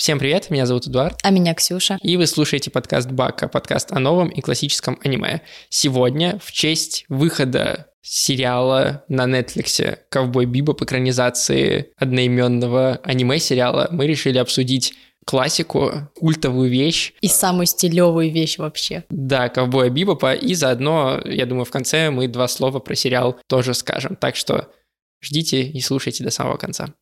Всем привет, меня зовут Эдуард. А меня Ксюша. И вы слушаете подкаст Бака, подкаст о новом и классическом аниме. Сегодня в честь выхода сериала на Netflix «Ковбой Биба» по экранизации одноименного аниме-сериала мы решили обсудить классику, культовую вещь. И самую стилевую вещь вообще. Да, ковбоя Бибопа. И заодно, я думаю, в конце мы два слова про сериал тоже скажем. Так что ждите и слушайте до самого конца.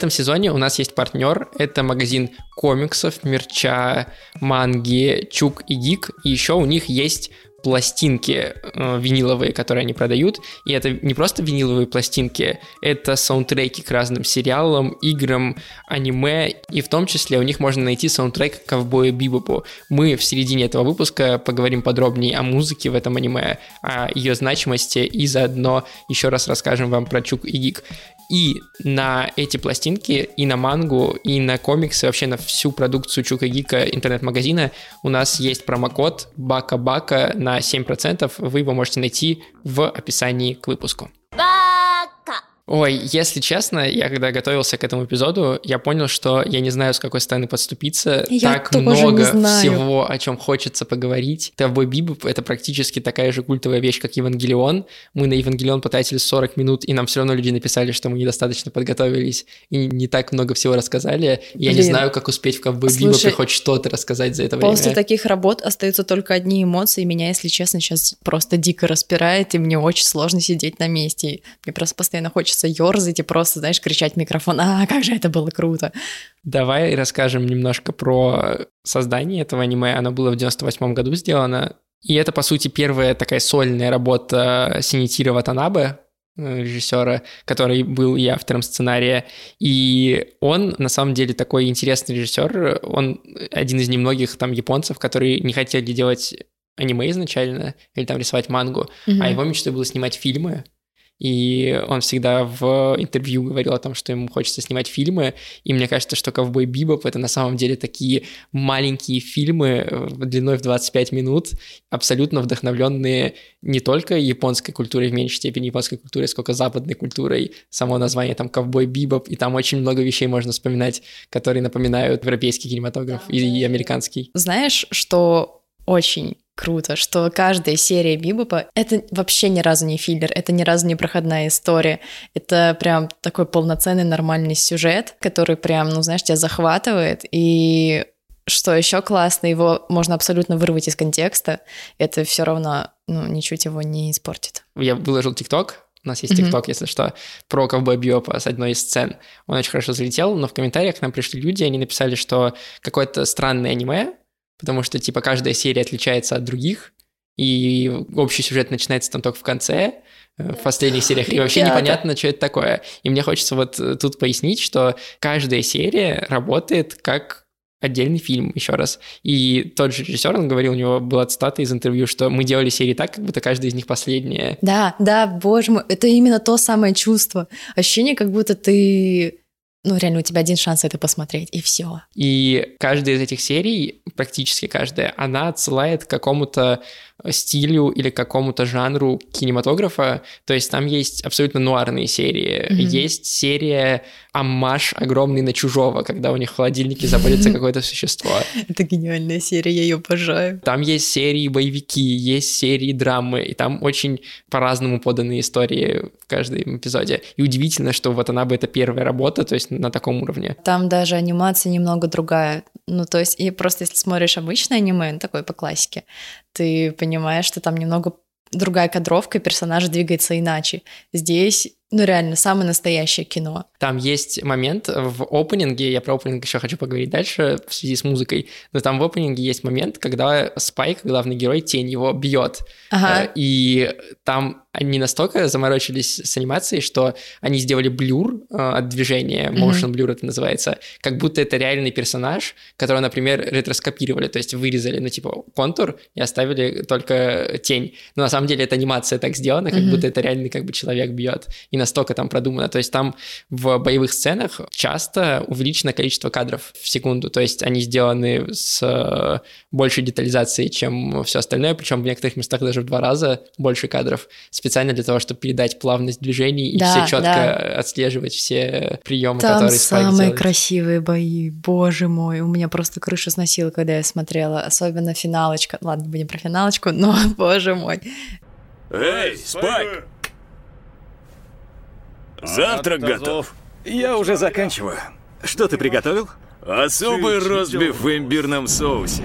Этом сезоне у нас есть партнер. Это магазин комиксов, мерча, манги, Чук и Гик. И еще у них есть пластинки э, виниловые, которые они продают. И это не просто виниловые пластинки, это саундтреки к разным сериалам, играм, аниме. И в том числе у них можно найти саундтрек «Ковбоя Бибопу». Мы в середине этого выпуска поговорим подробнее о музыке в этом аниме, о ее значимости и заодно еще раз расскажем вам про Чук и Гик. И на эти пластинки, и на мангу, и на комиксы, вообще на всю продукцию Чука Гика интернет-магазина у нас есть промокод Бака-Бака на 7%. Вы его можете найти в описании к выпуску. Ой, если честно, я когда готовился к этому эпизоду, я понял, что я не знаю, с какой стороны подступиться. Я так много всего, о чем хочется поговорить. Ковбой Бибоп — это практически такая же культовая вещь, как Евангелион. Мы на Евангелион потратили 40 минут, и нам все равно люди написали, что мы недостаточно подготовились и не так много всего рассказали. Я Блин. не знаю, как успеть в Ковбой Бибопе хоть что-то рассказать за это после время. После таких работ остаются только одни эмоции. Меня, если честно, сейчас просто дико распирает, и мне очень сложно сидеть на месте. Мне просто постоянно хочется хочется ерзать и просто, знаешь, кричать в микрофон, а, как же это было круто. Давай расскажем немножко про создание этого аниме. Оно было в 98 году сделано. И это, по сути, первая такая сольная работа Синитира Ватанабе, э, режиссера, который был и автором сценария. И он, на самом деле, такой интересный режиссер. Он один из немногих там японцев, которые не хотели делать аниме изначально, или там рисовать мангу, mm-hmm. а его мечтой было снимать фильмы. И он всегда в интервью говорил о том, что ему хочется снимать фильмы. И мне кажется, что «Ковбой Бибоп» — это на самом деле такие маленькие фильмы э, длиной в 25 минут, абсолютно вдохновленные не только японской культурой, в меньшей степени японской культурой, сколько западной культурой. Само название там «Ковбой Бибоп», и там очень много вещей можно вспоминать, которые напоминают европейский кинематограф и, и американский. Знаешь, что очень круто, что каждая серия Бибопа — это вообще ни разу не филлер, это ни разу не проходная история. Это прям такой полноценный нормальный сюжет, который прям, ну, знаешь, тебя захватывает, и что еще классно, его можно абсолютно вырвать из контекста, это все равно, ну, ничуть его не испортит. Я выложил ТикТок, у нас есть ТикТок, mm-hmm. если что, про ковбой Биопа с одной из сцен. Он очень хорошо залетел, но в комментариях к нам пришли люди, они написали, что какое-то странное аниме, потому что, типа, каждая серия отличается от других, и общий сюжет начинается там только в конце, э, в последних сериях, и вообще непонятно, что это такое. И мне хочется вот э, тут пояснить, что каждая серия работает как отдельный фильм, еще раз. И тот же режиссер, он говорил, у него была цитата из интервью, что мы делали серии так, как будто каждая из них последняя. Да, да, боже мой, это именно то самое чувство. Ощущение, как будто ты ну, реально, у тебя один шанс это посмотреть, и все. И каждая из этих серий, практически каждая, она отсылает к какому-то стилю или какому-то жанру кинематографа. То есть там есть абсолютно нуарные серии. Mm-hmm. Есть серия аммаж огромный на чужого, когда у них в холодильнике заводится какое-то существо. Это гениальная серия, я ее обожаю. Там есть серии боевики, есть серии драмы, и там очень по-разному поданы истории в каждом эпизоде. И удивительно, что вот она бы это первая работа, то есть на таком уровне. Там даже анимация немного другая. Ну, то есть, и просто если смотришь обычное аниме, ну, такое по классике, ты понимаешь, что там немного другая кадровка, персонаж двигается иначе. Здесь, ну реально, самое настоящее кино. Там есть момент в опенинге, я про опенинг еще хочу поговорить дальше в связи с музыкой, но там в опенинге есть момент, когда Спайк, главный герой, тень его бьет. Ага. Э, и там они настолько заморочились с анимацией, что они сделали блюр э, от движения, motion blur это называется, как будто это реальный персонаж, которого, например, ретроскопировали, то есть вырезали, ну, типа, контур и оставили только тень. Но на самом деле это анимация так сделана, как будто это реальный как бы человек бьет. И настолько там продумано. То есть там в боевых сценах часто увеличено количество кадров в секунду. То есть они сделаны с э, большей детализацией, чем все остальное, причем в некоторых местах даже в два раза больше кадров, специально для того, чтобы передать плавность движений и да, все четко да. отслеживать все приемы, там которые Спайк самые делает. красивые бои, боже мой, у меня просто крыша сносила, когда я смотрела, особенно финалочка. Ладно, не будем про финалочку, но, боже мой. Эй, Спайк! Завтрак готов. Я уже заканчиваю. Что ты приготовил? Особый ростбиф в имбирном соусе.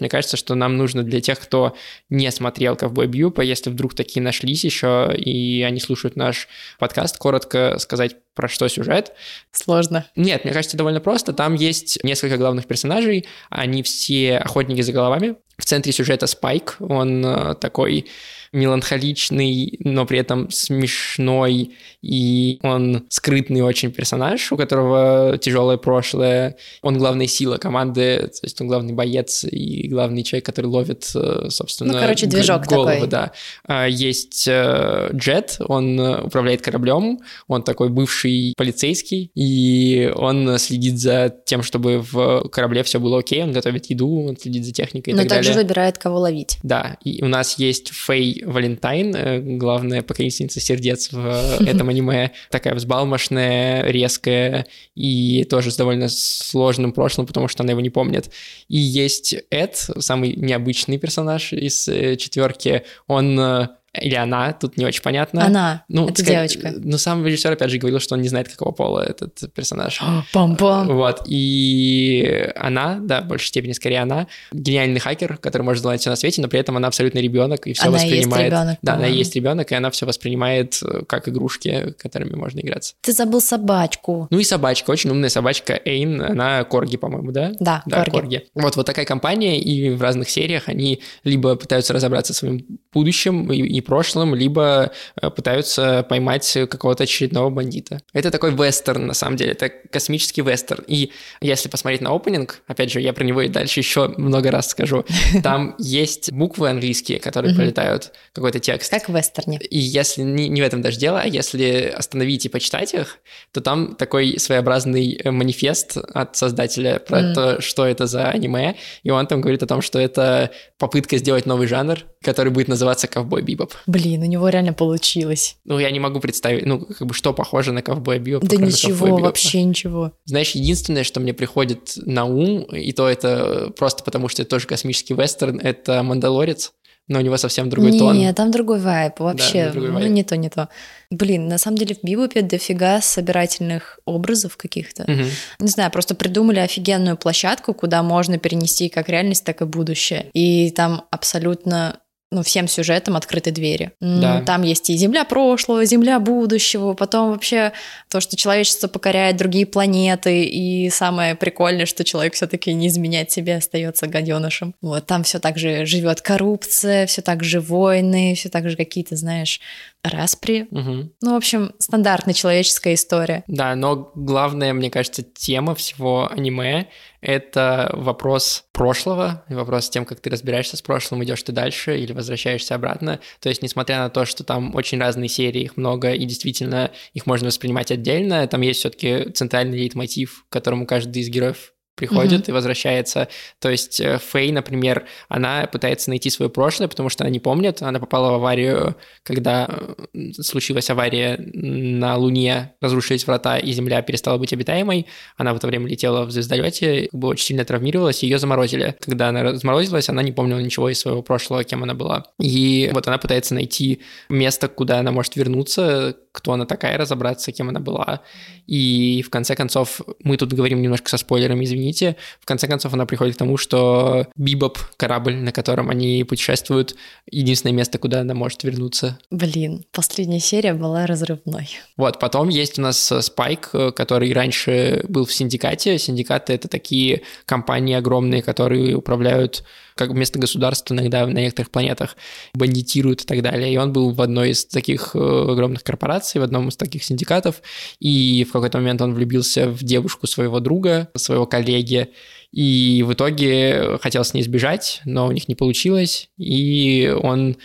Мне кажется, что нам нужно для тех, кто не смотрел «Ковбой Бьюпа», если вдруг такие нашлись еще, и они слушают наш подкаст, коротко сказать, про что сюжет. Сложно. Нет, мне кажется, довольно просто. Там есть несколько главных персонажей, они все охотники за головами. В центре сюжета Спайк, он э, такой меланхоличный, но при этом смешной, и он скрытный очень персонаж, у которого тяжелое прошлое. Он главная сила команды, то есть он главный боец и главный человек, который ловит, э, собственно, ну, короче, движок голову, такой. да. А, есть э, Джет, он управляет кораблем, он такой бывший полицейский, и он следит за тем, чтобы в корабле все было окей, он готовит еду, он следит за техникой и но так также далее. выбирает, кого ловить. Да, и у нас есть Фэй Валентайн, э, главная покорительница сердец в этом аниме, такая взбалмошная, резкая и тоже с довольно сложным прошлым, потому что она его не помнит. И есть Эд, самый необычный персонаж из э, четверки, он э, или она, тут не очень понятно. Она, ну, это скорее, девочка. Ну, сам режиссер, опять же, говорил, что он не знает, какого пола этот персонаж. Пам-пам. Вот, и она, да, в большей степени скорее она, гениальный хакер, который может знать все на свете, но при этом она абсолютно ребенок и все она воспринимает. Есть ребенок, да, она есть ребенок, и она все воспринимает э, как игрушки, которыми можно играться. Ты забыл собачку. Ну и собачка, очень умная собачка Эйн, она корги, по-моему, да? Да, да корги. корги. Вот, вот такая компания, и в разных сериях они либо пытаются разобраться в своим будущем и, и прошлым, либо э, пытаются поймать какого-то очередного бандита. Это такой вестерн, на самом деле, это космический вестерн. И если посмотреть на опенинг, опять же, я про него и дальше еще много раз скажу, там есть буквы английские, которые пролетают, какой-то текст. Как в вестерне. И если не, не в этом даже дело, а если остановить и почитать их, то там такой своеобразный э, манифест от создателя про mm. то, что это за аниме, и он там говорит о том, что это попытка сделать новый жанр, который будет называться «Ковбой Бибоп». Блин, у него реально получилось. Ну, я не могу представить, ну, как бы, что похоже на «Ковбой Бибоп». Да ничего, вообще ничего. Знаешь, единственное, что мне приходит на ум, и то это просто потому, что это тоже космический вестерн, это «Мандалорец» но у него совсем другой не, тон. Нет, там другой вайп вообще. Да, другой вайп. Ну, не то, не то. Блин, на самом деле в Бибопе дофига собирательных образов каких-то. Угу. Не знаю, просто придумали офигенную площадку, куда можно перенести как реальность, так и будущее. И там абсолютно ну, всем сюжетам открыты двери. Да. Там есть и земля прошлого, земля будущего, потом вообще то, что человечество покоряет другие планеты, и самое прикольное, что человек все-таки не изменяет себе, остается гаденышем. Вот, там все так же живет коррупция, все так же войны, все так же какие-то, знаешь, распри. Угу. Ну, в общем, стандартная человеческая история. Да, но главная, мне кажется, тема всего аниме — это вопрос прошлого, вопрос с тем, как ты разбираешься с прошлым, идешь ты дальше или возвращаешься обратно. То есть, несмотря на то, что там очень разные серии, их много, и действительно их можно воспринимать отдельно, там есть все-таки центральный лейтмотив, которому каждый из героев приходит mm-hmm. и возвращается. То есть э, Фэй, например, она пытается найти свое прошлое, потому что она не помнит. Она попала в аварию, когда э, случилась авария на Луне, разрушились врата, и Земля перестала быть обитаемой. Она в это время летела в звездолете, как бы очень сильно травмировалась, ее заморозили. Когда она разморозилась, она не помнила ничего из своего прошлого, кем она была. И вот она пытается найти место, куда она может вернуться, кто она такая, разобраться, кем она была. И в конце концов, мы тут говорим немножко со спойлерами, извините, в конце концов она приходит к тому, что Бибоп, корабль, на котором они путешествуют, единственное место, куда она может вернуться. Блин, последняя серия была разрывной. Вот, потом есть у нас Спайк, который раньше был в Синдикате. Синдикаты — это такие компании огромные, которые управляют как вместо государства иногда на некоторых планетах бандитируют и так далее. И он был в одной из таких э, огромных корпораций, в одном из таких синдикатов, и в какой-то момент он влюбился в девушку своего друга, своего коллеги, и в итоге хотел с ней сбежать, но у них не получилось, и он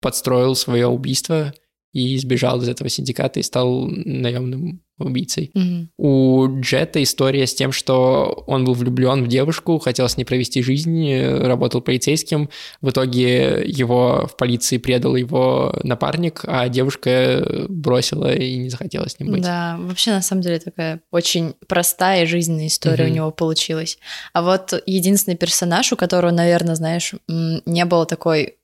подстроил свое убийство и сбежал из этого синдиката и стал наемным убийцей. Мгм. У Джета история с тем, что он был влюблен в девушку, хотел с ней провести жизнь, э, работал полицейским. В итоге его в полиции предал его напарник, а девушка бросила и не захотела с ним быть. Да, вообще на самом деле такая очень простая жизненная история Мгм. у него получилась. А вот единственный персонаж, у которого, наверное, знаешь, не было такой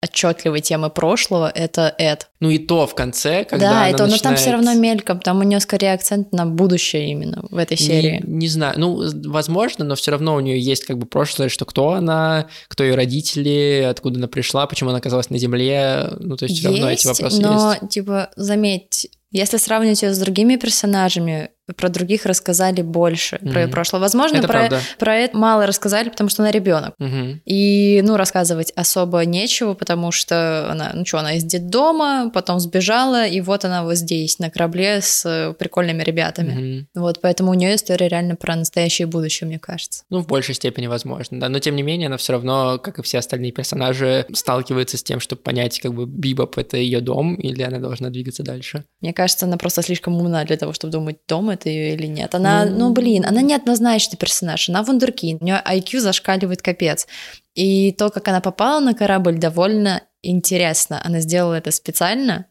отчетливой темы прошлого, это Эд. Ну и то в конце, когда да, она это, но там начинает- все равно мельком, там у нее скорее акцент на будущее именно в этой серии. Не, не знаю, ну, возможно, но все равно у нее есть как бы прошлое, что кто она, кто ее родители, откуда она пришла, почему она оказалась на Земле, ну, то есть все равно эти Есть, вопросы но, есть. типа, заметь, если сравнивать ее с другими персонажами, про других рассказали больше, про ее прошлое. Возможно, Это про, правда. про это мало рассказали, потому что она ребенок. Мгм. И, ну, рассказывать особо нечего, потому что она, ну что, она из детдома, потом сбежала, и вот она вот здесь, на корабле с э, прикольными ребятами. Мгм. Вот, поэтому у нее история реально про настоящее будущее, мне кажется. Ну, в большей степени возможно, да. Но тем не менее, она все равно, как и все остальные персонажи, сталкивается с тем, чтобы понять, как бы Бибоп это ее дом, или она должна двигаться дальше. Мне кажется, она просто слишком умна для того, чтобы думать, дом это ее или нет. Она, Ну. ну, блин, она неоднозначный персонаж, она вундеркинд, у нее IQ зашкаливает капец. И то, как она попала на корабль, довольно интересно. Она сделала это специально,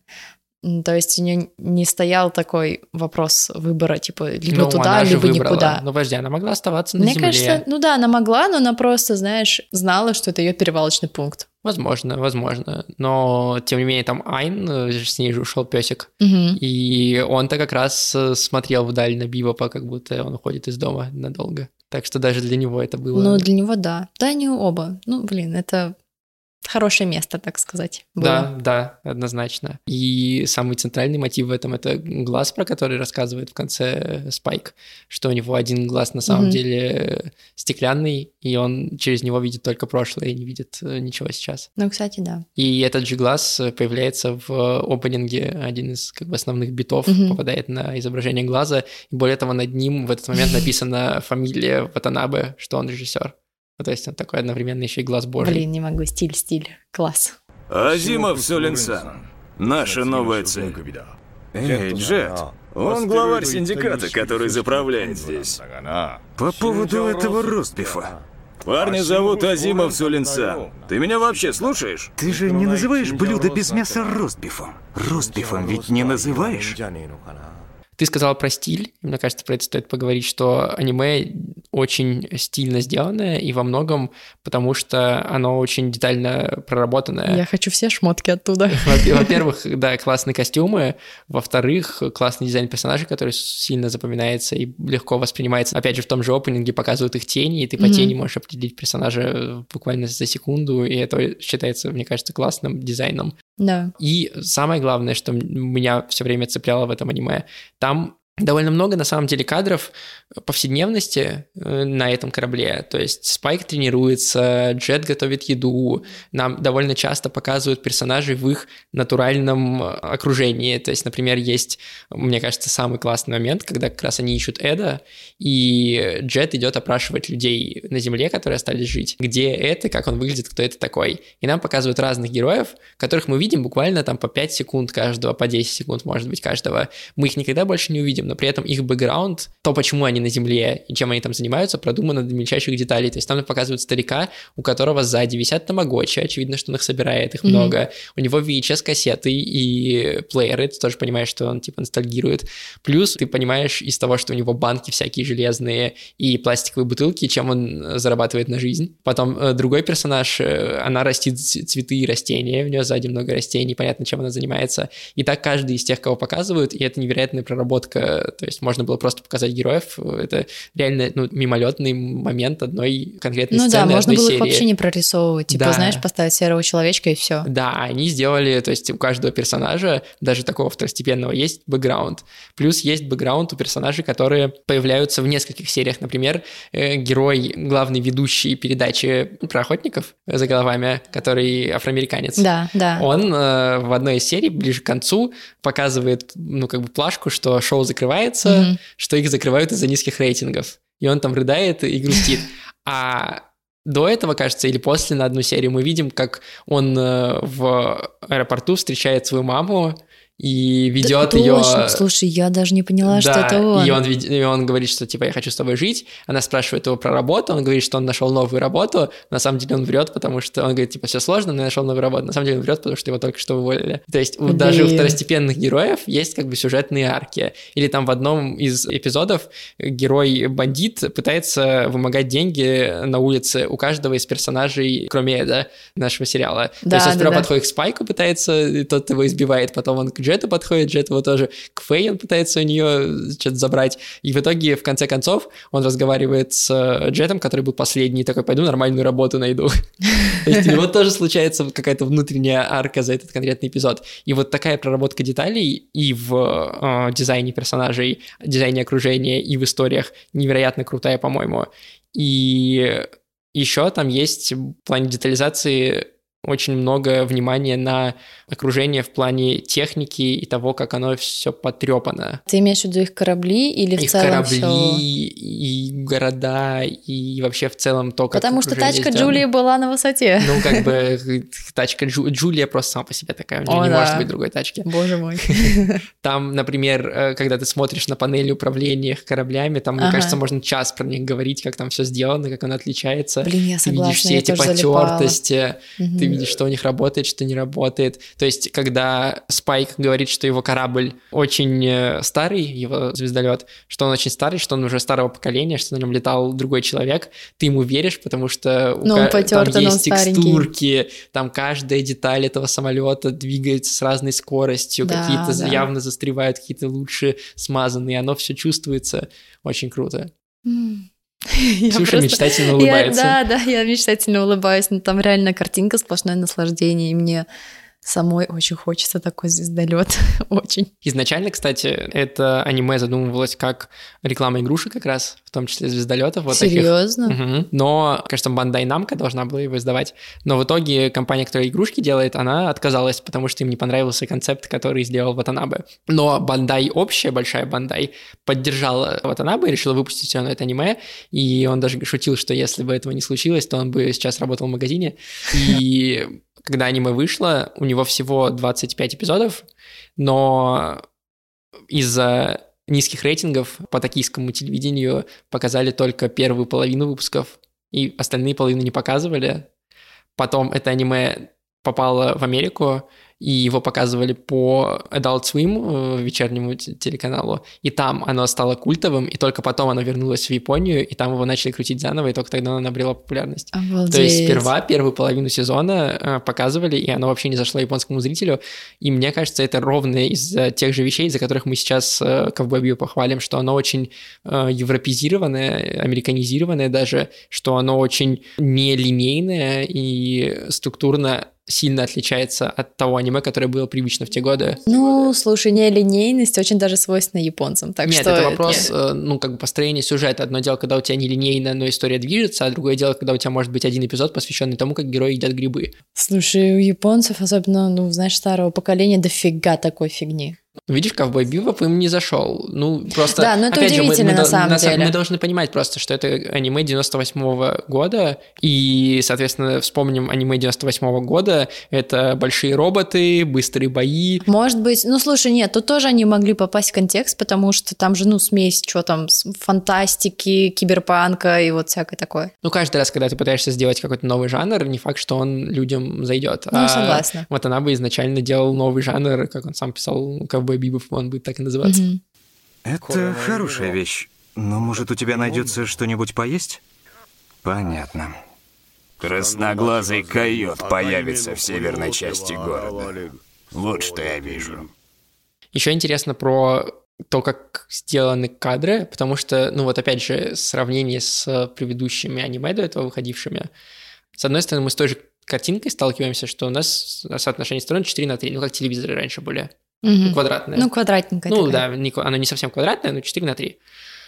то есть у нее не стоял такой вопрос выбора, типа, либо Ну, туда, либо выбрала. никуда. Ну, подожди, она могла оставаться на Мне Земле. кажется, ну да, она могла, но она просто, знаешь, знала, что это ее перевалочный пункт. Возможно, возможно. Но, тем не менее, там Айн, э, с ней же ушел песик. Мгм. И он-то как раз э, смотрел вдаль на Бибопа, как будто он уходит из дома надолго. Так что даже для него это было... Ну, для него да. Да, они оба. Ну, блин, это хорошее место, так сказать. было. Да, да, однозначно. И самый центральный мотив в этом это глаз, про который рассказывает в конце Спайк, что у него один глаз на самом Мгм. деле стеклянный, и он через него видит только прошлое и не видит э, ничего сейчас. Ну, кстати, да. И этот же глаз э, появляется в опенинге, один из как бы основных битов Мгм. попадает на изображение глаза, и более того, над ним в этот момент написана фамилия Ватанабе, что он режиссер. Ну, то есть он такой одновременно еще и глаз божий. Блин, не могу. Стиль, стиль. Класс. Азимов Сулинсан. Наша новая цель. Эй, Джет, он главарь синдиката, который заправляет здесь. По поводу этого ростбифа. Парня зовут Азимов Сулинсан. Ты меня вообще слушаешь? Ты же не называешь блюдо без мяса ростбифом. Ростбифом ведь не называешь? Ты сказал про стиль, мне кажется, про это стоит поговорить, что аниме очень стильно сделанное, и во многом потому, что оно очень детально проработанное. Я хочу все шмотки оттуда. Во- Во-первых, да, классные костюмы. Во-вторых, классный дизайн персонажей, который сильно запоминается и легко воспринимается. Опять же, в том же опенинге показывают их тени, и ты по тени можешь определить персонажа буквально за секунду, и это считается, мне кажется, классным дизайном. Да. И самое главное, что меня все время цепляло в этом аниме, там довольно много, на самом деле, кадров повседневности э, на этом корабле. То есть Спайк тренируется, Джет готовит еду, нам довольно часто показывают персонажей в их натуральном э, окружении. То есть, например, есть, мне кажется, самый классный момент, когда как раз они ищут Эда, и Джет идет опрашивать людей на Земле, которые остались жить. Где это, как он выглядит, кто это такой. И нам показывают разных героев, которых мы видим буквально там по 5 секунд каждого, по 10 секунд, может быть, каждого. Мы их никогда больше не увидим, но при этом их бэкграунд, то, почему они на Земле и чем они там занимаются, продумано до мельчайших деталей. То есть там показывают старика, у которого сзади висят тамагочи, очевидно, что он их собирает, их Мгм. много. У него VHS-кассеты и плееры, ты тоже понимаешь, что он типа ностальгирует. Плюс ты понимаешь из того, что у него банки всякие железные и пластиковые бутылки, чем он э, зарабатывает на жизнь. Потом э, другой персонаж, э, она растит цветы и растения, у нее сзади много растений, непонятно, чем она занимается. И так каждый из тех, кого показывают, и это невероятная проработка. То есть можно было просто показать героев. Это реально ну, мимолетный момент одной конкретной Ну да, сцены, можно одной было их серии. вообще не прорисовывать. Типа, Да. знаешь, поставить серого человечка и все. Да, они сделали, то есть у каждого персонажа, даже такого второстепенного, есть бэкграунд. Плюс есть бэкграунд у персонажей, которые появляются в нескольких сериях. Например, э, герой, главный ведущий передачи про охотников за головами, который афроамериканец. Да, да. Он э, в одной из серий, ближе к концу, показывает, ну, как бы плашку, что шоу закрывается, Мгм. что их закрывают из-за низких рейтингов. И он там рыдает и грустит. А до этого, кажется, или после на одну серию мы видим, как он э, в аэропорту встречает свою маму, и ведет Да, ее. точно. Слушай, я даже не поняла, что Да, это он. И он, и он говорит, что типа я хочу с тобой жить. Она спрашивает его про работу, он говорит, что он нашел новую работу. На самом деле он врет, потому что он говорит, типа, все сложно, но я нашел новую работу. На самом деле он врет, потому что его только что уволили. То есть у- даже у Блин. второстепенных героев есть как бы сюжетные арки. Или там в одном из эпизодов герой-бандит пытается вымогать деньги на улице у каждого из персонажей, кроме Эда, нашего сериала. То Да, есть он да, сперва да. подходит к Спайку, пытается, и тот его избивает, потом он к Джету подходит, Джет его тоже к Фэй он пытается у нее что-то забрать. И в итоге, в конце концов, он разговаривает с э, Джетом, который был последний, такой, пойду нормальную работу найду. То есть у него тоже случается какая-то внутренняя арка за этот конкретный эпизод. И вот такая проработка деталей и в э, дизайне персонажей, дизайне окружения, и в историях невероятно крутая, по-моему. И еще там есть в плане детализации очень много внимания на окружение в плане техники и того, как оно все потрепано. Ты имеешь в виду их корабли или в Их целом корабли, всё? и города, и вообще в целом то, как Потому что тачка сделано. Джулии была на высоте. Ну, как бы тачка Джу- Джулия просто сама по себе такая, у нее О, не да. может быть другой тачки. Боже мой. Там, например, э, когда ты смотришь на панели управления кораблями, там, мне кажется, можно час про них говорить, как там все сделано, как оно отличается. Блин, я Ты согласна, видишь все эти потертости, ты видишь, что у них работает, что не работает. То есть, когда Спайк говорит, что его корабль очень э, старый, его звездолет, что он очень старый, что он уже старого поколения, что на нем летал другой человек, ты ему веришь, потому что у Ну, он ка- там есть текстурки, там каждая деталь этого самолета двигается с разной скоростью, Да, какие-то да. явно застревают, какие-то лучше смазанные, оно все чувствуется очень круто. М. Я Ксюша просто- мечтательно Я- улыбается. да, да, я мечтательно улыбаюсь, но там реально картинка сплошное наслаждение, и мне самой очень хочется такой звездолет, очень. Изначально, кстати, это аниме задумывалось как реклама игрушек как раз, в том числе звездолетов. Вот таких. Серьезно? Мгм. Но, кажется, Бандай Намка должна была его издавать. Но в итоге компания, которая игрушки делает, она отказалась, потому что им не понравился концепт, который сделал Ватанабе. Но Бандай, общая большая Бандай, поддержала Ватанабе и решила выпустить все на это аниме. И он даже шутил, что если бы этого не случилось, то он бы сейчас работал в магазине. И когда аниме вышло, у него всего 25 эпизодов, но из-за низких рейтингов по токийскому телевидению показали только первую половину выпусков, и остальные половины не показывали. Потом это аниме попало в Америку, и его показывали по Adult Swim, э, вечернему те- телеканалу, и там оно стало культовым, и только потом оно вернулось в Японию, и там его начали крутить заново, и только тогда оно набрело популярность. Обалдеть. То есть сперва первую половину сезона э, показывали, и оно вообще не зашло японскому зрителю. И мне кажется, это ровно из-за тех же вещей, из-за которых мы сейчас э, Бибоп похвалим, что оно очень европезированное, американизированное даже, что оно очень нелинейное и структурно сильно отличается от того аниме, которое было привычно в те годы. Ну, слушай, нелинейность очень даже свойственна японцам, так Нет, что... это вопрос, э, ну, как бы построения сюжета. Одно дело, когда у тебя нелинейно, но история движется, а другое дело, когда у тебя может быть один эпизод, посвященный тому, как герои едят грибы. Слушай, у японцев, особенно, ну, знаешь, старого поколения, дофига такой фигни. Видишь, ковбой Бибоп им не зашел. Ну, просто... Да, но это опять же, мы- удивительно мы на самом деле. Мы должны понимать просто, что это аниме 98 года, и, соответственно, вспомним аниме 98 года. Это большие роботы, быстрые бои. Может быть, ну слушай, нет, тут тоже они могли попасть в контекст, потому что там же, ну, смесь, что там, фантастики, киберпанка и вот всякое такое. Ну, каждый раз, когда ты пытаешься сделать какой-то новый жанр, не факт, что он людям зайдет. Ну, согласна. Вот она бы изначально делал новый жанр, как он сам писал, ковбой Бибоп, он будет так и называться. Это хорошая вещь. Но может у тебя найдется что-нибудь поесть? Понятно. Красноглазый койот появится в северной части города. Вот что я вижу. Еще интересно про то, как сделаны кадры, потому что, ну вот опять же, сравнение с предыдущими аниме до этого выходившими. С одной стороны, мы с той же картинкой сталкиваемся, что у нас соотношение сторон 4 на 3, ну как телевизоры раньше были, Мгм. квадратные. Ну, квадратненькая Ну такая. да, не оно не совсем квадратное, но 4 на 3.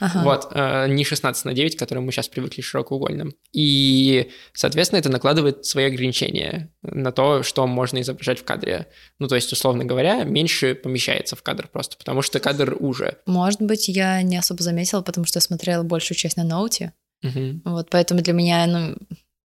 Ага. Вот, э, не 16 на 9, к которым мы сейчас привыкли широкоугольным. И, соответственно, это накладывает свои ограничения на то, что можно изображать в кадре. Ну, то есть, условно говоря, меньше помещается в кадр просто, потому что кадр уже. Может быть, я не особо заметила, потому что я смотрела большую часть на ноуте. Мгм. Вот, поэтому для меня, ну,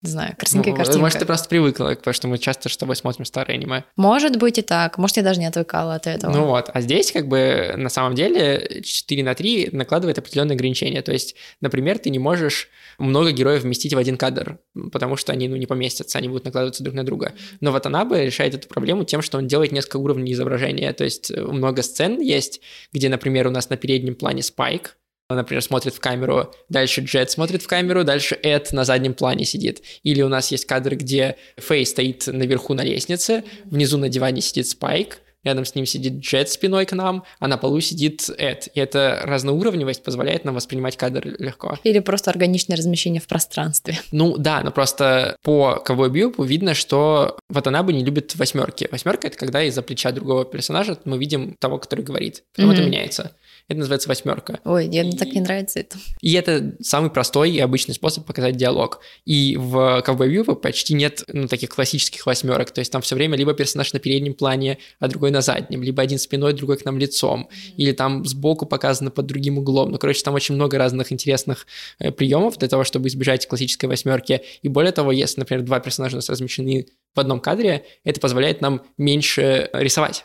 не знаю, и Ну, картинка. Может, ты просто привыкла, потому что мы часто с тобой смотрим старые аниме. Может быть и так. Может, я даже не отвыкала от этого. Ну вот, а здесь как бы на самом деле 4 на 3 накладывает определенные ограничения. То есть, например, ты не можешь много героев вместить в один кадр, потому что они ну, не поместятся, они будут накладываться друг на друга. Но вот она бы решает эту проблему тем, что он делает несколько уровней изображения. То есть э, много сцен есть, где, например, у нас на переднем плане Спайк, например, смотрит в камеру, дальше Джет смотрит в камеру, дальше Эд на заднем плане сидит. Или у нас есть кадры, где Фэй стоит наверху на лестнице, внизу на диване сидит Спайк, рядом с ним сидит Джет спиной к нам, а на полу сидит Эд. И эта разноуровневость позволяет нам воспринимать кадр легко. Или просто органичное размещение в пространстве. Ну да, но просто по Ковбой Бьюпу видно, что Ватанабе не любит восьмерки. Восьмерка это когда из-за плеча другого персонажа мы видим того, который говорит. Потом Мгм. это меняется. Это называется восьмерка. Ой, мне так не нравится это. И это самый простой и обычный способ показать диалог. И в Cowboy Bebop почти нет ну, таких классических восьмерок. То есть там все время либо персонаж на переднем плане, а другой на заднем, либо один спиной, другой к нам лицом, или там сбоку показано под другим углом. Ну, короче, там очень много разных интересных э, приемов для того, чтобы избежать классической восьмерки. И более того, если, например, два персонажа у нас размещены в одном кадре, это позволяет нам меньше рисовать.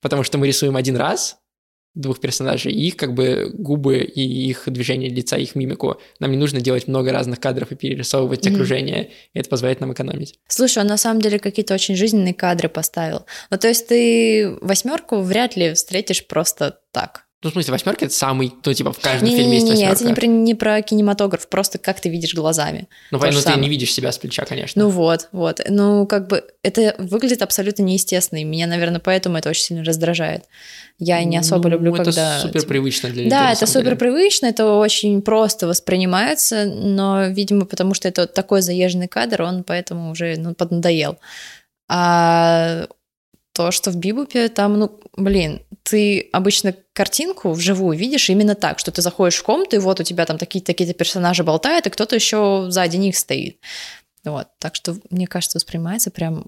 Потому что мы рисуем один раз, двух персонажей, и их как бы губы и их движение лица, их мимику. Нам не нужно делать много разных кадров и перерисовывать Мгм. окружение. И это позволяет нам экономить. Слушай, он на самом деле какие-то очень жизненные кадры поставил. Ну, то есть ты восьмерку вряд ли встретишь просто так. Ну, в смысле, восьмерка это самый, ну, типа, в каждом фильме есть Не-не-не, восьмерка. это не про, не про кинематограф, просто как ты видишь глазами. Ну, то ну, ты не видишь себя с плеча, конечно. Ну вот, вот. Ну, как бы это выглядит абсолютно неестественно, и меня, наверное, поэтому это очень сильно раздражает. Я не особо Ну, люблю, это когда... супер типа, привычно для людей. Да, это супер привычно, это очень просто воспринимается, но, видимо, потому что это такой заезженный кадр, он поэтому уже ну, поднадоел. А то, что в Бибупе, там, ну, блин, ты обычно картинку вживую видишь именно так, что ты заходишь в комнату, и вот у тебя там такие-то такие персонажи болтают, и кто-то еще сзади них стоит. Вот, так что, мне кажется, воспринимается прям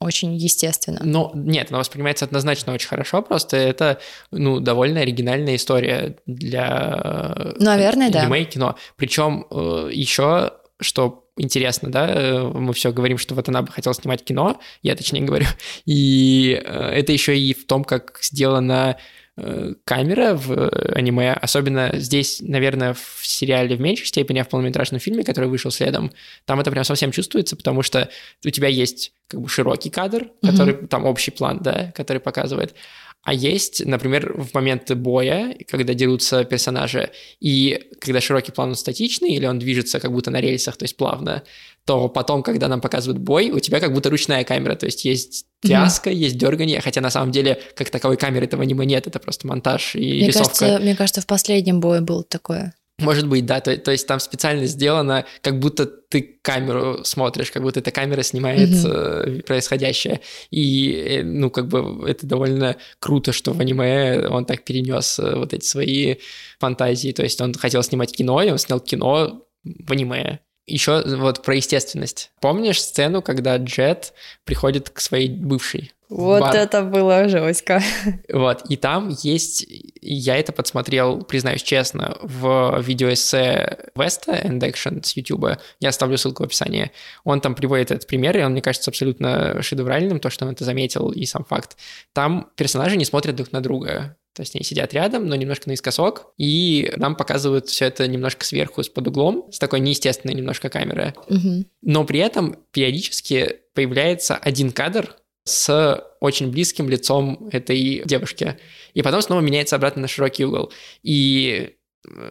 очень естественно. Ну, нет, она воспринимается однозначно очень хорошо, просто это, ну, довольно оригинальная история для э, Наверное, да. аниме и кино. Причем еще, что интересно, да, э, мы все говорим, что вот она бы хотела снимать кино, я точнее говорю, и э, это еще и в том, как сделана э, камера в аниме, особенно здесь, наверное, в сериале в меньшей степени, а в полнометражном фильме, который вышел следом, там это прям совсем чувствуется, потому что у тебя есть как бы широкий кадр, который там общий план, да, который показывает, а есть, например, в момент боя, когда дерутся персонажи, и когда широкий план он статичный, или он движется как будто на рельсах, то есть плавно, то потом, когда нам показывают бой, у тебя как будто ручная камера, то есть есть Мгм. тряска, есть дергание, хотя на самом деле как таковой камеры этого аниме нет, это просто монтаж и Мне рисовка. кажется, мне кажется, в последнем бое было такое. Может быть, да, то, то есть там специально сделано, как будто ты камеру смотришь, как будто эта камера снимает э, происходящее. И, э, ну, как бы это довольно круто, что в аниме он так перенес э, вот эти свои фантазии. То есть он хотел снимать кино, и он снял кино в аниме. Еще вот про естественность. Помнишь сцену, когда Джет приходит к своей бывшей? Вот бар? это было жестко. Вот, и там есть, я это подсмотрел, признаюсь честно, в видеоэссе Веста and Action с YouTube, я оставлю ссылку в описании, он там приводит этот пример, и он, мне кажется, абсолютно шедевральным, то, что он это заметил, и сам факт. Там персонажи не смотрят друг на друга, то есть они сидят рядом, но немножко наискосок, и нам показывают все это немножко сверху, с под углом, с такой неестественной немножко камеры. Мгм. Но при этом периодически появляется один кадр с очень близким лицом этой девушки. И потом снова меняется обратно на широкий угол. И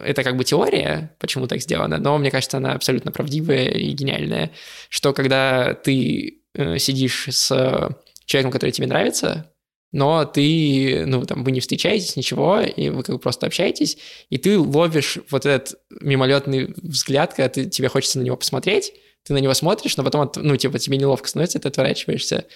это как бы теория, почему так сделано, но мне кажется, она абсолютно правдивая и гениальная, что когда ты э, сидишь с человеком, который тебе нравится, но ты, ну, там, вы не встречаетесь, ничего, и вы как бы просто общаетесь, и ты ловишь вот этот мимолетный взгляд, когда ты, тебе хочется на него посмотреть, ты на него смотришь, но потом, от- ну, типа, тебе неловко становится, ты отворачиваешься.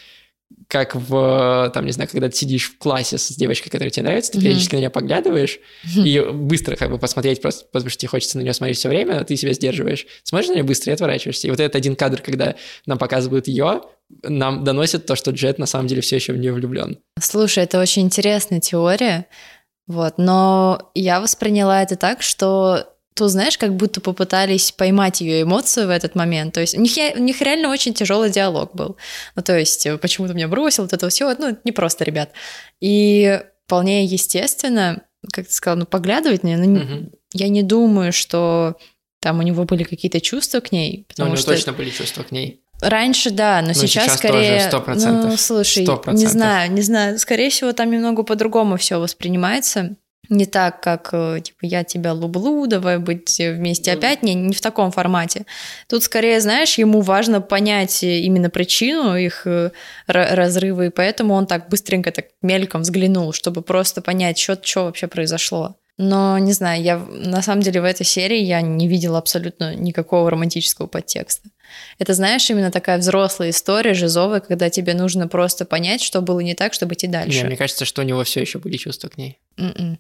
Как в, там, не знаю, когда ты сидишь в классе с девочкой, которая тебе нравится, ты Мгм. периодически на нее поглядываешь, и быстро как бы посмотреть просто, потому что тебе хочется на нее смотреть все время, а ты себя сдерживаешь. Смотришь на нее быстро и отворачиваешься. И вот этот один кадр, когда нам показывают ее, нам доносит то, что Джет на самом деле все еще в нее влюблен. Слушай, это очень интересная теория, вот, но я восприняла это так, что то, знаешь, как будто попытались поймать ее эмоцию в этот момент. То есть у них, у них реально очень тяжелый диалог был. Ну, то есть, э, почему ты меня бросил, вот это все, ну, не просто, ребят. И вполне естественно, как ты сказал, ну, поглядывать нее, ну, угу. я не думаю, что там у него были какие-то чувства к ней. Потому ну, у него что точно были чувства к ней. Раньше, да, но ну, сейчас, сейчас скорее... Тоже 100%. Ну, слушай, 100%. не знаю, не знаю. Скорее всего, там немного по-другому все воспринимается не так, как э, типа я тебя люблю, давай быть вместе опять, не, не в таком формате. Тут скорее, знаешь, ему важно понять именно причину их э, разрыва, и поэтому он так быстренько так мельком взглянул, чтобы просто понять, что, что вообще произошло. Но не знаю, я на самом деле в этой серии я не видела абсолютно никакого романтического подтекста. Это, знаешь, именно такая взрослая история, жизовая, когда тебе нужно просто понять, что было не так, чтобы идти дальше. Не, мне кажется, что у него все еще были чувства к ней. Mm-mm.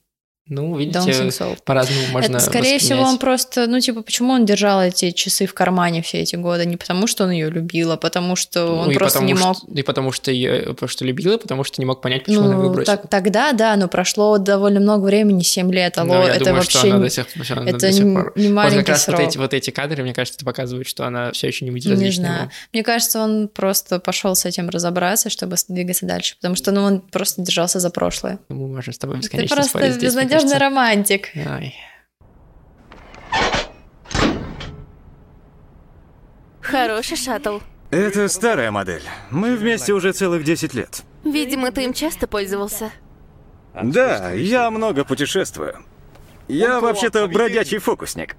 Ну, видите, по-разному можно Это, Скорее всего, он просто, ну, типа, почему он держал эти часы в кармане все эти годы? Не потому, что он ее любил, а потому, что ну, он ну, просто не мог... Что, и потому, что ее потому что любил, и потому, что не мог понять, почему ну, она выбросила. Так, тогда, да, но прошло довольно много времени, 7 лет, алло, но я это думаю, вообще... Что она до сих, она это до сих пор... не маленький вот как раз срок. вот эти, вот эти кадры, мне кажется, это показывает, что она все еще не Не безразлична. знаю. Мне кажется, он просто пошел с этим разобраться, чтобы двигаться дальше, потому что, ну, он просто держался за прошлое. Мы можем с тобой бесконечно спорить здесь, безнадежный романтик. Ай. Хороший шаттл. Это старая модель. Мы вместе уже целых 10 лет. Видимо, ты им часто пользовался. Да, я много путешествую. Я вообще-то бродячий фокусник.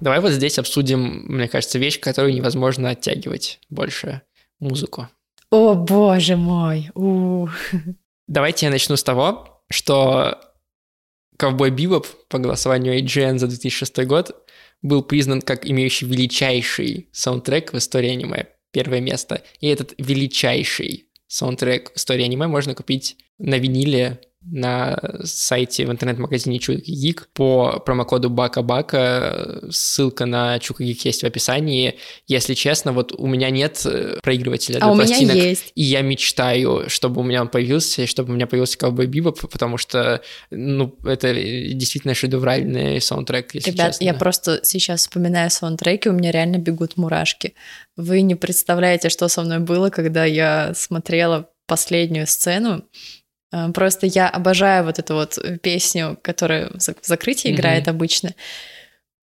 Давай вот здесь обсудим, мне кажется, вещь, которую невозможно оттягивать больше музыку. О, боже мой. У. Давайте я начну с того, что Ковбой Бибоп по голосованию IGN за 2006 год был признан как имеющий величайший саундтрек в истории аниме. Первое место. И этот величайший саундтрек в истории аниме можно купить на виниле на сайте в интернет-магазине Чука Гик по промокоду Бака Бака. Ссылка на Чука Гик есть в описании. Если честно, вот у меня нет э, проигрывателя для а пластинок. У меня есть. И я мечтаю, чтобы у меня он появился, и чтобы у меня появился Ковбой Бибоп, потому что, ну, это действительно шедевральный саундтрек, если Ребят, честно. я просто сейчас вспоминаю саундтреки, у меня реально бегут мурашки. Вы не представляете, что со мной было, когда я смотрела последнюю сцену просто я обожаю вот эту вот песню, которая в закрытии mm-hmm. играет обычно.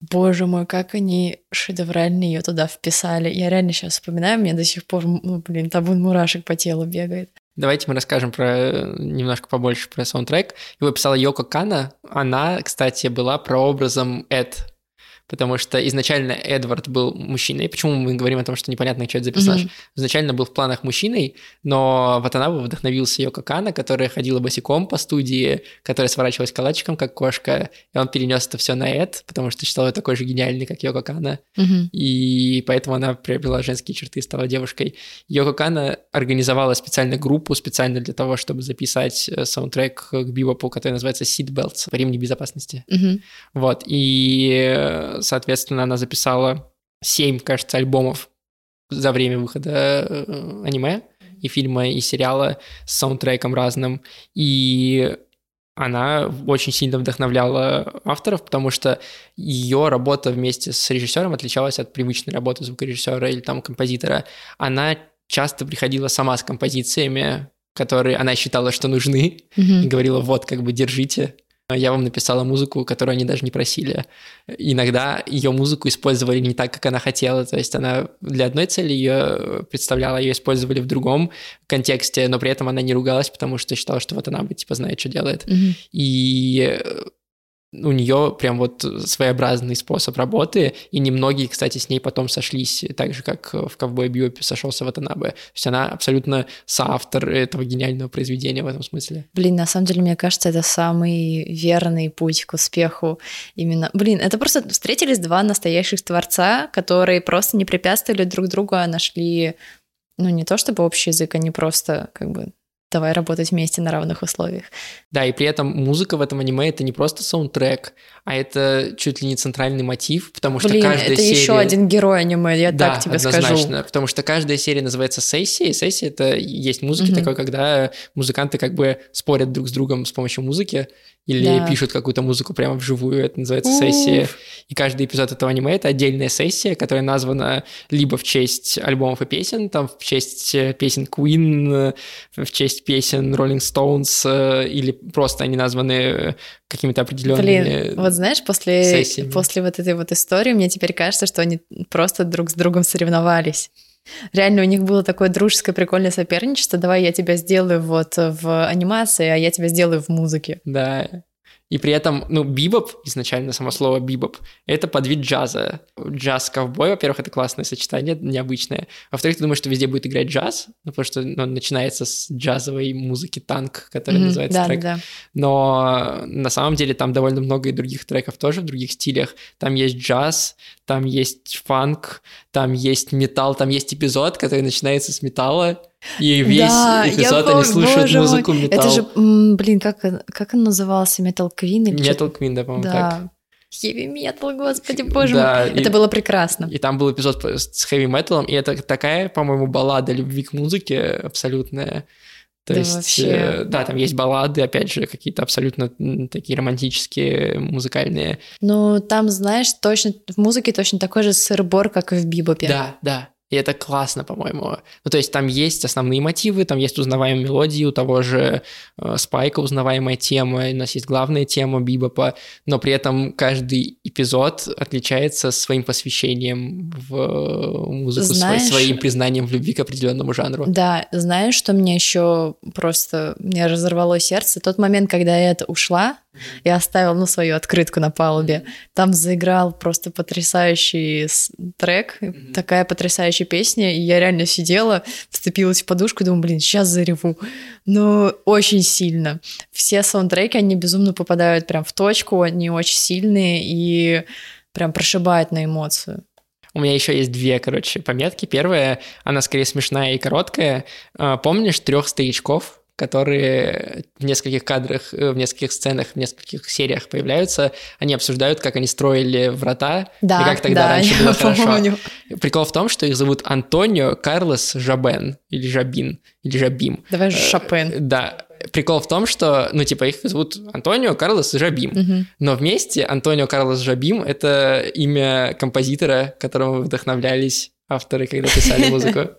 Боже мой, как они шедеврально ее туда вписали. Я реально сейчас вспоминаю, мне до сих пор, ну, блин, табун мурашек по телу бегает. Давайте мы расскажем про немножко побольше про саундтрек. Его писала Йоко Кана. Она, кстати, была прообразом Эд потому что изначально Эдвард был мужчиной. Почему мы говорим о том, что непонятно, что это за персонаж? Mm-hmm. Изначально был в планах мужчиной, но Ватанабе вдохновился Йоко Кана, которая ходила босиком по студии, которая сворачивалась калачиком, как кошка, и он перенес это все на Эд, потому что считал ее такой же гениальный, как Йоко Кана, mm-hmm. и поэтому она приобрела женские черты и стала девушкой. Йоко Кана организовала специально группу, специально для того, чтобы записать э, саундтрек к бибопу, который называется Seatbelts, ремни безопасности. Mm-hmm. Вот, и э, соответственно, она записала 7, кажется, альбомов за время выхода э, аниме и фильма, и сериала с саундтреком разным. И она очень сильно вдохновляла авторов, потому что ее работа вместе с режиссером отличалась от привычной работы звукорежиссера или там композитора. Она часто приходила сама с композициями, которые она считала, что нужны, mm-hmm. и говорила, вот, как бы, держите, я вам написала музыку, которую они даже не просили. Иногда ее музыку использовали не так, как она хотела, то есть она для одной цели ее представляла, ее использовали в другом контексте, но при этом она не ругалась, потому что считала, что вот она бы типа знает, что делает. Mm-hmm. И у нее прям вот своеобразный способ работы, и немногие, кстати, с ней потом сошлись, так же, как в «Ковбой Биопе» сошелся Ватанабе. То есть она абсолютно соавтор этого гениального произведения в этом смысле. Блин, на самом деле, мне кажется, это самый верный путь к успеху именно. Блин, это просто встретились два настоящих творца, которые просто не препятствовали друг другу, а нашли ну, не то чтобы общий язык, они просто как бы давай работать вместе на равных условиях. Да, и при этом музыка в этом аниме это не просто саундтрек, а это чуть ли не центральный мотив, потому что Блин, каждая это серия... еще один герой аниме, я да, так тебе однозначно, скажу. потому что каждая серия называется сессией. Сессия — это есть музыки mm-hmm. такой, когда музыканты как бы спорят друг с другом с помощью музыки, или Да. пишут какую-то музыку прямо вживую, это называется сессия. И каждый эпизод этого аниме — это отдельная сессия, которая названа либо в честь альбомов и песен, там в честь э, песен Queen, э, в честь песен Rolling Stones, э, или просто они названы какими-то определенными... Блин, вот знаешь, после, сессиями. после вот этой вот истории мне теперь кажется, что они просто друг с другом соревновались. Реально у них было такое дружеское, прикольное соперничество. Давай я тебя сделаю вот в анимации, а я тебя сделаю в музыке. Да. И при этом, ну, бибоп, изначально само слово бибоп, это подвид джаза. Джаз-ковбой, во-первых, это классное сочетание, необычное. Во-вторых, ты думаешь, что везде будет играть джаз, ну, потому что ну, он начинается с джазовой музыки танк, которая Мгм, называется да, трек. да. Но на самом деле там довольно много и других треков тоже в других стилях. Там есть джаз, там есть фанк, там есть металл, там есть эпизод, который начинается с металла, и весь Да, я эпизод они помню, слушают боже музыку металл. Это же, блин, как, как он назывался? Metal Queen? или? Metal Queen, да, по-моему, так. Да. Heavy Metal, господи, боже Да, мой. и- Это было прекрасно. И там был эпизод с хэви металом, и это такая, по-моему, баллада любви к музыке абсолютная. То Да есть, вообще. э, да, там есть баллады, опять же, какие-то абсолютно такие романтические, музыкальные. Ну, там, знаешь, точно в музыке точно такой же сырбор, как и в бибопе. Да, да. И это классно, по-моему. Ну, то есть там есть основные мотивы, там есть узнаваемые мелодии, у того же э, Спайка узнаваемая тема, у нас есть главная тема Бибопа, но при этом каждый эпизод отличается своим посвящением в э, музыку, Знаешь- своим признанием в любви к определенному жанру. Да, знаешь, что мне еще просто мне разорвало сердце? Тот момент, когда я это ушла и оставил, ну, свою открытку на палубе, там заиграл просто потрясающий трек, такая потрясающая песня, и я реально сидела, вцепилась в подушку и думаю, блин, сейчас зареву. Но очень сильно. Все саундтреки, они безумно попадают прям в точку, они очень сильные и прям прошибают на эмоцию. У меня еще есть две, короче, пометки. Первая, она скорее смешная и короткая. А, Помнишь трех старичков, которые в нескольких кадрах, э, в нескольких сценах, в нескольких сериях появляются, они обсуждают, как они строили врата Да, и как тогда да, раньше было хорошо. помню. Прикол в том, что их зовут Антонио Карлос Жабен, или Жабин, или Жабим. Давай Э, Шопен. Да. Прикол в том, что, ну, типа, их зовут Антонио Карлос Жабим. Мгм. Но вместе Антонио Карлос Жабим — это имя композитора, которому вдохновлялись авторы, когда писали музыку.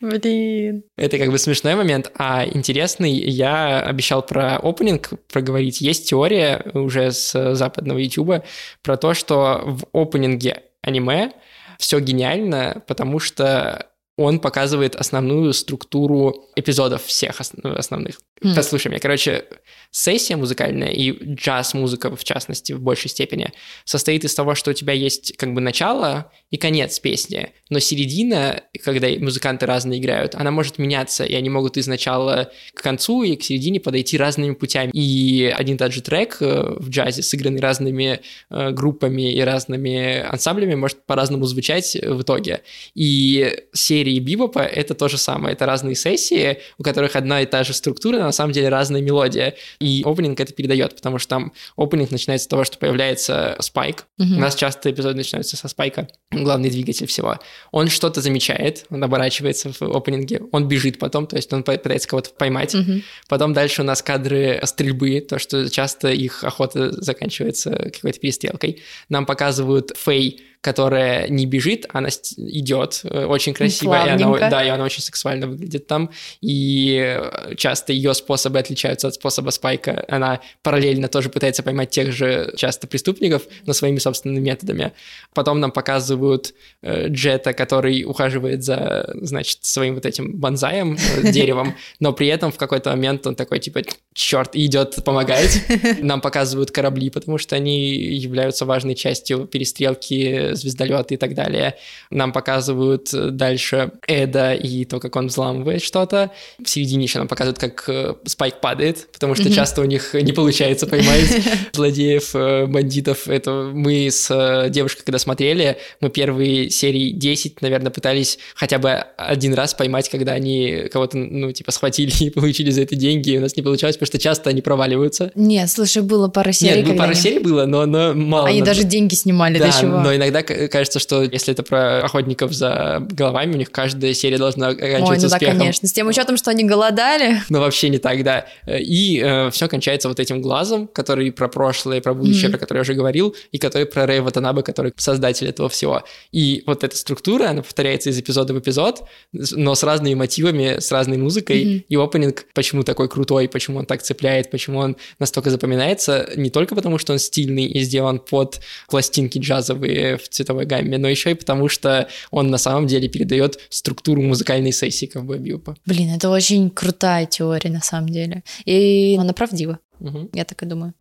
Блин. Это как бы смешной момент, а интересный, я обещал про опенинг проговорить. Есть теория уже с западного ютуба про то, что в опенинге аниме все гениально, потому что он показывает основную структуру эпизодов всех ну, основных. Хм. Послушай меня, короче, сессия музыкальная и джаз-музыка, в частности, в большей степени, состоит из того, что у тебя есть как бы начало и конец песни, но середина, когда музыканты разные играют, она может меняться, и они могут из начала к концу и к середине подойти разными путями. И один и тот же трек э, в джазе, сыгранный разными э, группами и разными ансамблями, может по-разному звучать в итоге. И серии бибопа — это то же самое. Это разные сессии, у которых одна и та же структура, но на самом деле разная мелодия. И опенинг это передает, потому что там опенинг начинается с того, что появляется спайк. Мгм. У нас часто эпизоды начинаются со спайка, главный двигатель всего. Он что-то замечает, он оборачивается в опенинге, он бежит потом, то есть он пытается кого-то поймать. Мгм. Потом дальше у нас кадры стрельбы, то, что часто их охота заканчивается какой-то перестрелкой. Нам показывают Фей, которая не бежит, она идет э, очень красиво, и она, да, и она очень сексуально выглядит там. И э, часто ее способы отличаются от способа Спайка. Она параллельно тоже пытается поймать тех же часто преступников, но своими собственными методами. Потом нам показывают э, Джета, который ухаживает за, значит, своим вот этим бонзаем, деревом, но при этом в какой-то момент он такой, типа, черт, идет помогать. Нам показывают корабли, потому что они являются важной частью перестрелки, звездолеты и так далее. Нам показывают э, дальше Эда и то, как он взламывает что-то. В середине еще нам показывают, как э, Спайк падает, потому что Мгм. часто у них не получается поймать злодеев, э, бандитов. Это мы с девушкой, когда смотрели, мы первые серии 10, наверное, пытались хотя бы один раз поймать, когда они кого-то, ну, типа, схватили и получили за это деньги, и у нас не получалось, потому что часто они проваливаются. Нет, слушай, было пара серий, Нет, ну, пара они- серий было, но, но мало. Они надо- даже деньги снимали, да, до чего? но иногда иногда кажется, что если это про охотников за головами, у них каждая серия должна оканчиваться Ой, ну да, успехом. конечно. С тем учетом, что они голодали. Но вообще не так, да. И э, все кончается вот этим глазом, который про прошлое, про будущее, Мгм. про которое я уже говорил, и который про Рэй Ватанабе, который создатель этого всего. И вот эта структура, она повторяется из эпизода в эпизод, но с разными мотивами, с разной музыкой. Мгм. И опенинг почему такой крутой, почему он так цепляет, почему он настолько запоминается, не только потому, что он стильный и сделан под пластинки джазовые в цветовой гамме, но еще и потому, что он на самом деле передает структуру музыкальной сессии ковбоя Бибопа. Блин, это очень крутая теория на самом деле. И она правдива, Мгм. я так и думаю.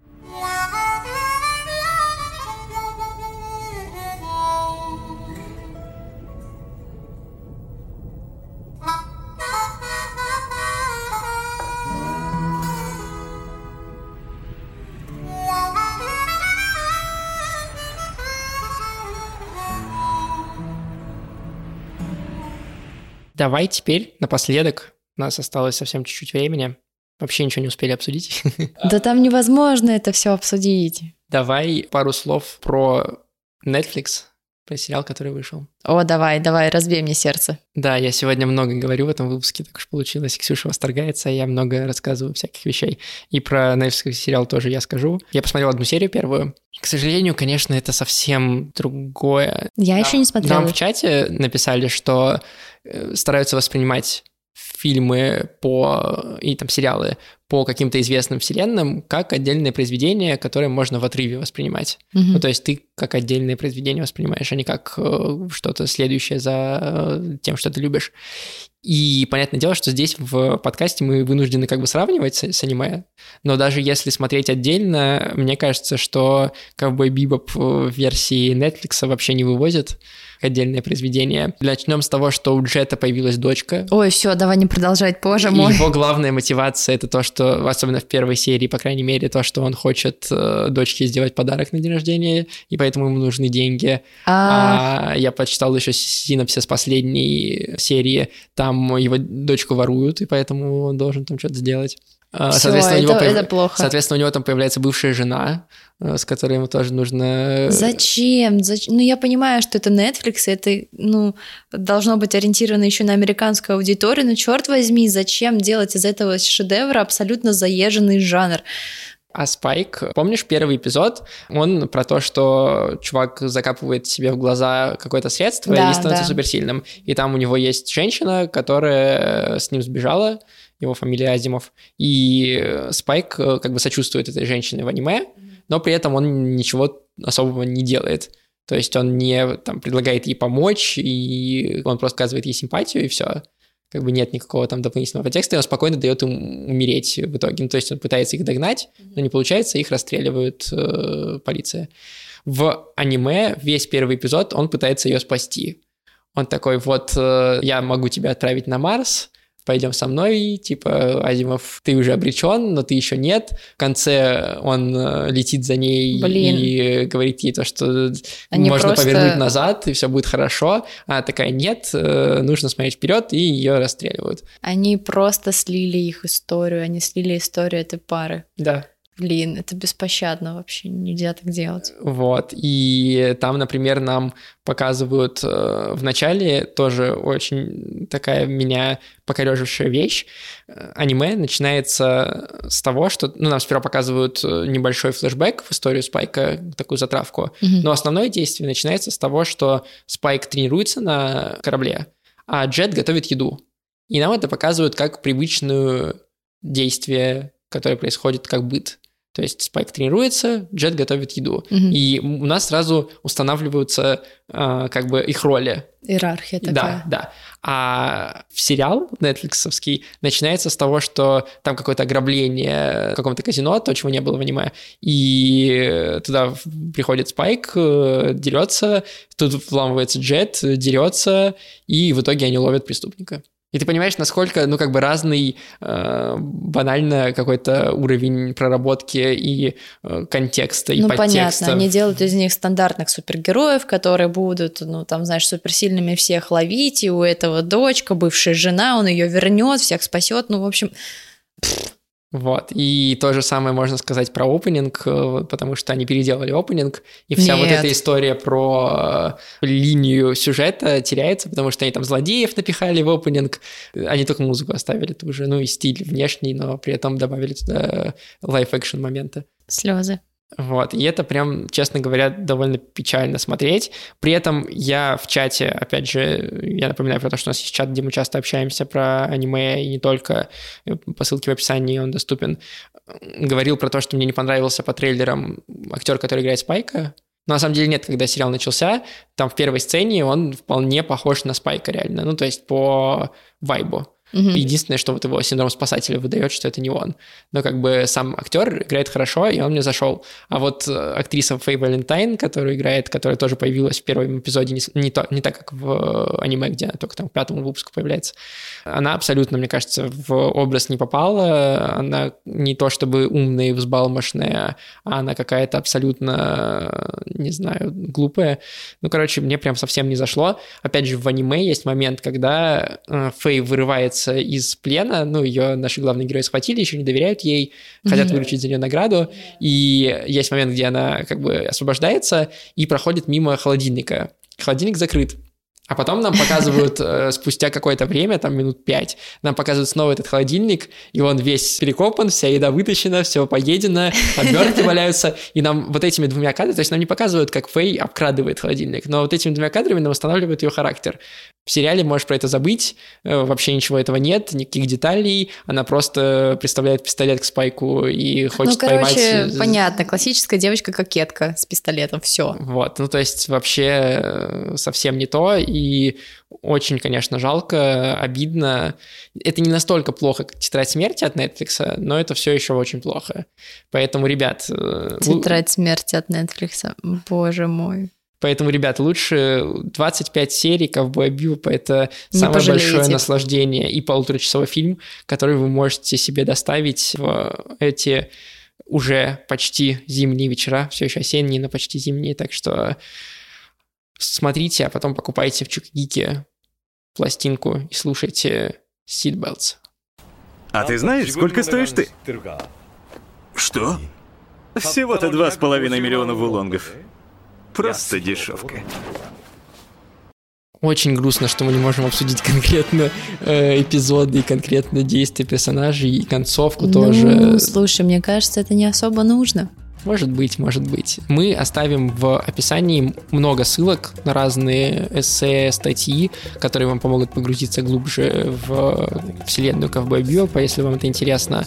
Давай теперь напоследок, у нас осталось совсем чуть-чуть времени, вообще ничего не успели обсудить. Да там невозможно это все обсудить. Давай пару слов про Netflix, про сериал, который вышел. О, давай, давай, разбей мне сердце. Да, я сегодня много говорю в этом выпуске, так уж получилось. Ксюша восторгается, я много рассказываю всяких вещей. И про Netflix сериал тоже я скажу. Я посмотрел одну серию первую. К сожалению, конечно, это совсем другое. Я Нам- еще не смотрела. Нам в чате написали, что стараются воспринимать фильмы по и там сериалы по каким-то известным вселенным как отдельное произведение, которое можно в отрыве воспринимать. Мгм. Ну, то есть ты как отдельное произведение воспринимаешь, а не как э, что-то следующее за э, тем, что ты любишь. И понятное дело, что здесь в подкасте мы вынуждены как бы сравнивать с, с аниме, но даже если смотреть отдельно, мне кажется, что Ковбой Бибоп в версии Netflix вообще не вывозит как отдельное произведение. Начнем с того, что у Джета появилась дочка, Ой, все, давай не продолжать, и мой. его главная мотивация это то, что, особенно в первой серии, по крайней мере, то, что он хочет э, дочке сделать подарок на день рождения, и поэтому ему нужны деньги. А, А я почитал еще синопсис последней серии, там его дочку воруют, и поэтому он должен там что-то сделать. А, всё, соответственно, у него это, появ- это плохо. Соответственно, у него там появляется бывшая жена, э, с которой ему тоже нужно... э, Зачем? Зачем? Ну, я понимаю, что это Netflix, это, ну, должно быть ориентировано еще на американскую аудиторию, но черт возьми, зачем делать из этого шедевра абсолютно заезженный жанр? А Спайк, помнишь первый эпизод? Он про то, что чувак закапывает себе в глаза какое-то средство Да, и становится да. суперсильным. И там у него есть женщина, которая с ним сбежала, его фамилия Азимов. И э, Спайк э, как бы сочувствует этой женщине в аниме, но при этом он ничего особого не делает. То есть он не там, предлагает ей помочь, и он просто оказывает ей симпатию, и все. Как бы нет никакого там дополнительного подтекста, и он спокойно дает им умереть в итоге. Ну, то есть он пытается их догнать, но не получается, их расстреливают э, полиция. В аниме весь первый эпизод он пытается ее спасти. Он такой, вот, э, я могу тебя отправить на Марс, пойдем со мной, типа, Азимов, ты уже обречен, но ты еще нет. В конце он э, летит за ней Блин. и говорит ей то, что Они можно просто- повернуть назад, и все будет хорошо. А она такая, нет, э, нужно смотреть вперед, и ее расстреливают. Они просто слили их историю, они слили историю этой пары. Да. Блин, это беспощадно вообще, нельзя так делать. Вот, и там, например, нам показывают э, в начале тоже очень такая меня покорежившая вещь. Э, Аниме начинается с того, что ну, нам сперва показывают э, небольшой флешбэк в историю Спайка, такую затравку, Мгм. но основное действие начинается с того, что Спайк тренируется на корабле, а Джет готовит еду. И нам это показывают как привычную действие, которое происходит как быт. То есть Спайк тренируется, Джет готовит еду. Мгм. И у нас сразу устанавливаются а, как бы их роли. Иерархия Да, такая. да. А в сериал нетфликсовский начинается с того, что там какое-то ограбление в каком-то казино, то, чего не было в аниме, и туда приходит Спайк, э, дерется, тут вламывается Джет, дерется, и в итоге они ловят преступника. И ты понимаешь, насколько, ну, как бы разный, э, банально какой-то уровень проработки и э, контекста, и ну, подтекста. понятно, они делают из них стандартных супергероев, которые будут, ну, там, знаешь, суперсильными всех ловить, и у этого дочка, бывшая жена, он ее вернет, всех спасет, ну, в общем, Вот. И то же самое можно сказать про опенинг, э, потому что они переделали опенинг, и вся Нет. вот эта история про э, линию сюжета теряется, потому что они там злодеев напихали в опенинг, они только музыку оставили ту же, ну и стиль внешний, но при этом добавили туда live-action моменты. Слезы. Вот, и это прям, честно говоря, довольно печально смотреть. При этом я в чате, опять же, я напоминаю про то, что у нас есть чат, где мы часто общаемся про аниме, и не только, по ссылке в описании он доступен, говорил про то, что мне не понравился по трейлерам актер, который играет Спайка, но на самом деле нет, когда сериал начался, там в первой сцене он вполне похож на Спайка реально, ну то есть по вайбу. Угу. Единственное, что вот его синдром спасателя выдает, что это не он. Но как бы сам актер играет хорошо, и он мне зашел. А вот э, актриса Фэй Валентайн, которая играет, которая тоже появилась в первом эпизоде, не, не, то, не так, как в э, аниме, где она только там к пятому выпуску появляется, она абсолютно, мне кажется, в образ не попала. Она не то чтобы умная и взбалмошная, а она какая-то абсолютно, не знаю, глупая. Ну, короче, мне прям совсем не зашло. Опять же, в аниме есть момент, когда э, Фэй вырывается вырывается из плена, ну, ее наши главные герои схватили, еще не доверяют ей, хотят mm-hmm. выручить за нее награду, и есть момент, где она как бы освобождается и проходит мимо холодильника. Холодильник закрыт. А потом нам показывают э, спустя какое-то время, там минут пять, нам показывают снова этот холодильник, и он весь перекопан, вся еда вытащена, все поедено, обертки валяются, и нам вот этими двумя кадрами, то есть нам не показывают, как Фэй обкрадывает холодильник, но вот этими двумя кадрами нам восстанавливают ее характер. В сериале можешь про это забыть, э, вообще ничего этого нет, никаких деталей, она просто представляет пистолет к спайку и хочет ну, короче, поймать... понятно, классическая девочка-кокетка с пистолетом, все. Вот, ну то есть вообще э, совсем не то, и и очень, конечно, жалко, обидно. Это не настолько плохо, как «Тетрадь смерти» от Netflix, но это все еще очень плохо. Поэтому, ребят... Э, «Тетрадь смерти» от Netflix, боже мой. Поэтому, ребят, лучше 25 серий «Ковбоя Бибопа» — это не самое пожалеете. большое наслаждение и полуторачасовой фильм, который вы можете себе доставить в эти уже почти зимние вечера, все еще осенние, но почти зимние, так что смотрите, а потом покупайте в Чукгике пластинку и слушайте Seatbelts. А ты знаешь, сколько стоишь ты? Что? Всего-то два с половиной миллиона вулонгов. Просто дешевка. Очень грустно, что мы не можем обсудить конкретно э, эпизоды и конкретно действия персонажей и концовку ну, тоже. Слушай, мне кажется, это не особо нужно. Может быть, может быть. Мы оставим в описании много ссылок на разные эссе, статьи, которые вам помогут погрузиться глубже в вселенную Ковбой Бьюпа, если вам это интересно.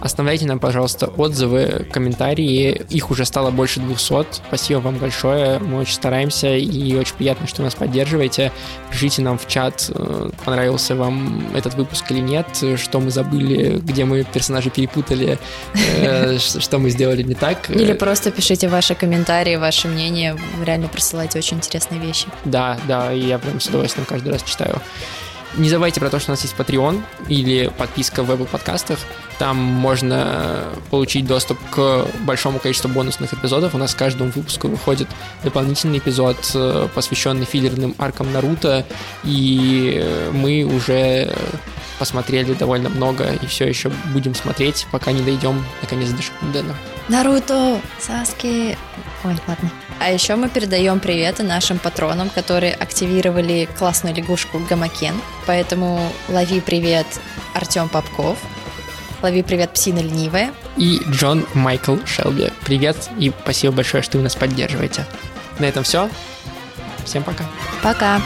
Оставляйте нам, пожалуйста, отзывы, комментарии. Их уже стало больше 200. Спасибо вам большое. Мы очень стараемся и очень приятно, что нас поддерживаете. Пишите нам в чат, э, понравился вам этот выпуск или нет, что мы забыли, где мы персонажи перепутали, э, что мы сделали не так. Или просто пишите ваши комментарии, ваше мнение. Реально присылаете очень интересные вещи. Да, да, я прям с удовольствием каждый раз читаю. Не забывайте про то, что у нас есть Patreon или подписка в Apple подкастах. Там можно получить доступ к большому количеству бонусных эпизодов. У нас каждому выпуску выходит дополнительный эпизод, э, посвященный филлерным аркам Наруто. И мы уже посмотрели довольно много и все еще будем смотреть, пока не дойдем наконец до Шипудена. Наруто, Саски. Ой, ладно. А еще мы передаем приветы нашим патронам, которые активировали классную лягушку Гамакен. Поэтому лови привет Артем Попков, лови привет Псина Ленивая. И Джон Майкл Шелби. Привет и спасибо большое, что вы нас поддерживаете. На этом все. Всем пока. Пока.